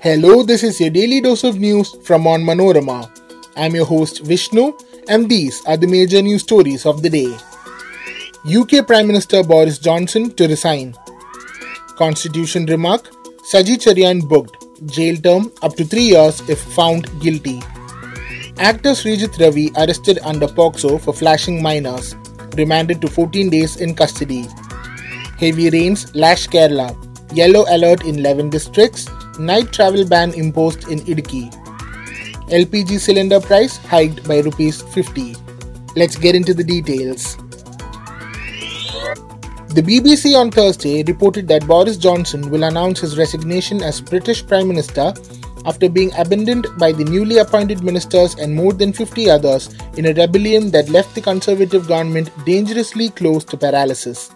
Hello, this is your daily dose of news from Onmanorama. I'm your host Vishnu, and these are the major news stories of the day. UK Prime Minister Boris Johnson to resign. Constitution remark Saji Cherian booked, jail term up to 3 years if found guilty. Actor Srijit Ravi arrested under POCSO for flashing minors, remanded to 14 days in custody. Heavy rains lash Kerala. Yellow alert in 11 districts. Night travel ban imposed in Idukki. LPG cylinder price hiked by rupees 50. Let's get into the details. The BBC on Thursday reported that Boris Johnson will announce his resignation as British Prime Minister after being abandoned by the newly appointed ministers and more than 50 others in a rebellion that left the Conservative government dangerously close to paralysis.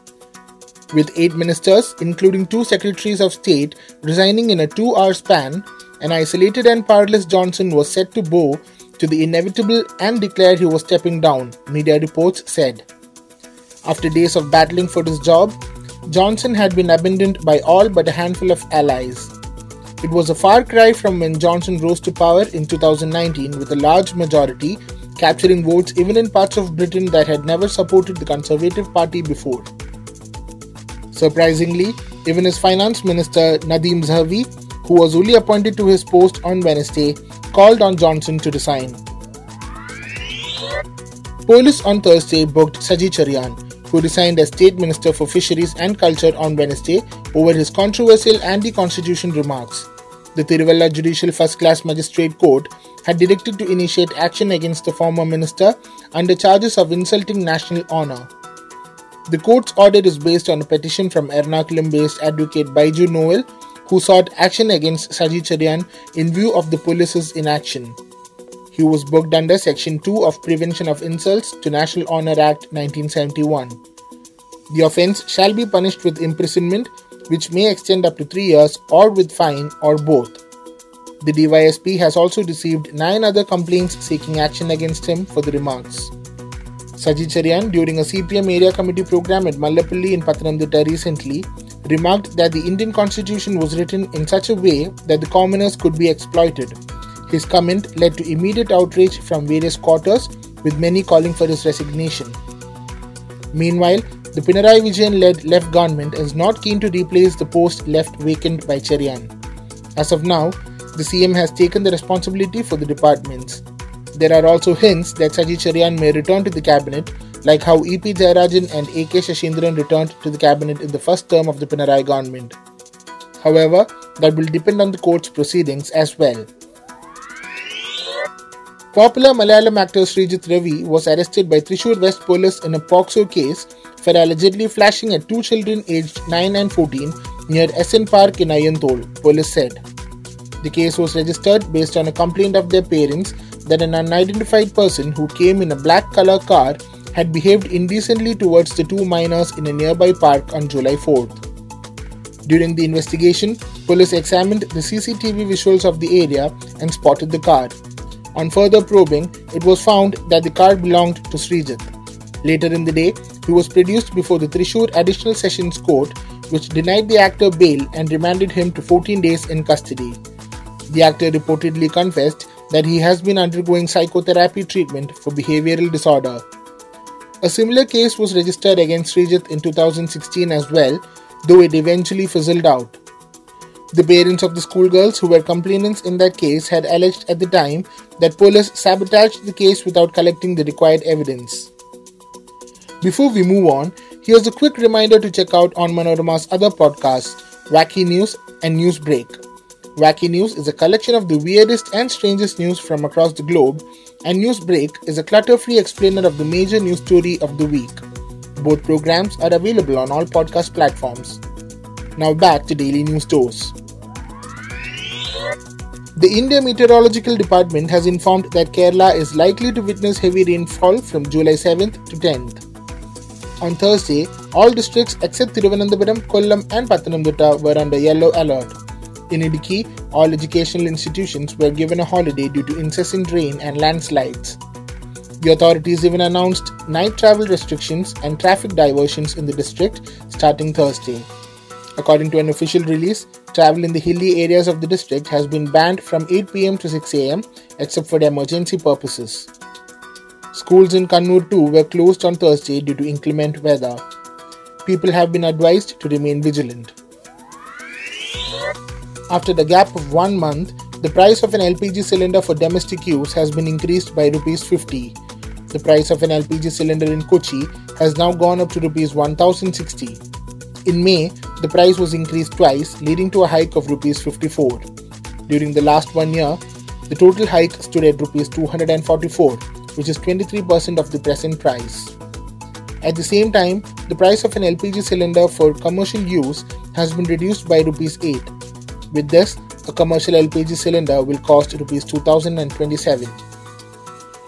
With eight ministers, including two secretaries of state, resigning in a two hour span, an isolated and powerless Johnson was set to bow to the inevitable and declared he was stepping down, media reports said. After days of battling for his job, Johnson had been abandoned by all but a handful of allies. It was a far cry from when Johnson rose to power in 2019 with a large majority, capturing votes even in parts of Britain that had never supported the Conservative Party before. Surprisingly, even his finance minister Nadhim Zahawi, who was only appointed to his post on Wednesday, called on Johnson to resign. Police on Thursday booked Saji Cherian, who resigned as State Minister for Fisheries and Culture on Wednesday over his controversial anti constitution remarks the Tiruvalla Judicial First Class Magistrate Court had directed to initiate action against the former minister under charges of insulting national honour. The court's order is based on a petition from Ernakulam based advocate Baiju Noel, who sought action against Saji Cherian in view of the police's inaction. He was booked under Section 2 of Prevention of Insults to National Honour Act 1971. The offence shall be punished with imprisonment which may extend up to 3 years or with fine or both. The DYSP has also received 9 other complaints seeking action against him for the remarks. Saji Cherian, during a CPM area committee program at Mallappally in Pathanamthitta recently, remarked that the Indian constitution was written in such a way that the commoners could be exploited. His comment led to immediate outrage from various quarters, with many calling for his resignation. Meanwhile, the Pinarayi Vijayan led left government is not keen to replace the post left vacant by Cherian. As of now, the CM has taken the responsibility for the departments. There are also hints that Saji Cherian may return to the cabinet, like how EP Jayarajan and AK Shashindran returned to the cabinet in the first term of the Pinarayi government. However, that will depend on the court's proceedings as well. Popular Malayalam actor Srijit Ravi was arrested by Thrissur West police in a POCSO case for allegedly flashing at two children aged 9 and 14 near SN Park in Ayanthol, police said. The case was registered based on a complaint of their parents that an unidentified person who came in a black color car had behaved indecently towards the two minors in a nearby park on July 4th. During the investigation, police examined the CCTV visuals of the area and spotted the car. On further probing, it was found that the car belonged to Srijit. Later in the day, he was produced before the Thrissur Additional Sessions Court, which denied the actor bail and remanded him to 14 days in custody. The actor reportedly confessed that he has been undergoing psychotherapy treatment for behavioral disorder. A similar case was registered against Srijit in 2016 as well, though it eventually fizzled out. The parents of the schoolgirls who were complainants in that case had alleged at the time that police sabotaged the case without collecting the required evidence. Before we move on, here's a quick reminder to check out on Onmanorama's other podcasts, Wacky News and News Break. Wacky News is a collection of the weirdest and strangest news from across the globe, and News Break is a clutter free explainer of the major news story of the week. Both programs are available on all podcast platforms. Now back to Daily News Dose. The India Meteorological Department has informed that Kerala is likely to witness heavy rainfall from July 7th to 10th. On Thursday, all districts except Thiruvananthapuram, Kollam, and Pathanamthitta were under yellow alert. In Idukki, all educational institutions were given a holiday due to incessant rain and landslides. The authorities even announced night travel restrictions and traffic diversions in the district starting Thursday. According to an official release, Travel in the hilly areas of the district has been banned from 8 pm to 6 am except for emergency purposes. Schools in Kannur too were closed on Thursday due to inclement weather. People have been advised to remain vigilant. After the gap of one month, the price of an LPG cylinder for domestic use has been increased by Rs 50. The price of an LPG cylinder in Kochi has now gone up to Rs 1060. In May, the price was increased twice, leading to a hike of Rs 54. During the last one year, the total hike stood at Rs 244, which is 23% of the present price. At the same time, the price of an LPG cylinder for commercial use has been reduced by Rs 8. With this, a commercial LPG cylinder will cost Rs 2027.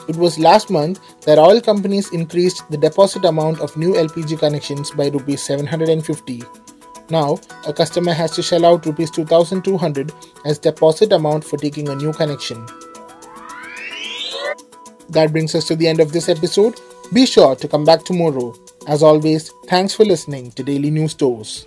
It was last month that oil companies increased the deposit amount of new LPG connections by Rs 750. Now, a customer has to shell out Rs 2200 as deposit amount for taking a new connection. That brings us to the end of this episode. Be sure to come back tomorrow. As always, thanks for listening to Daily News Dose.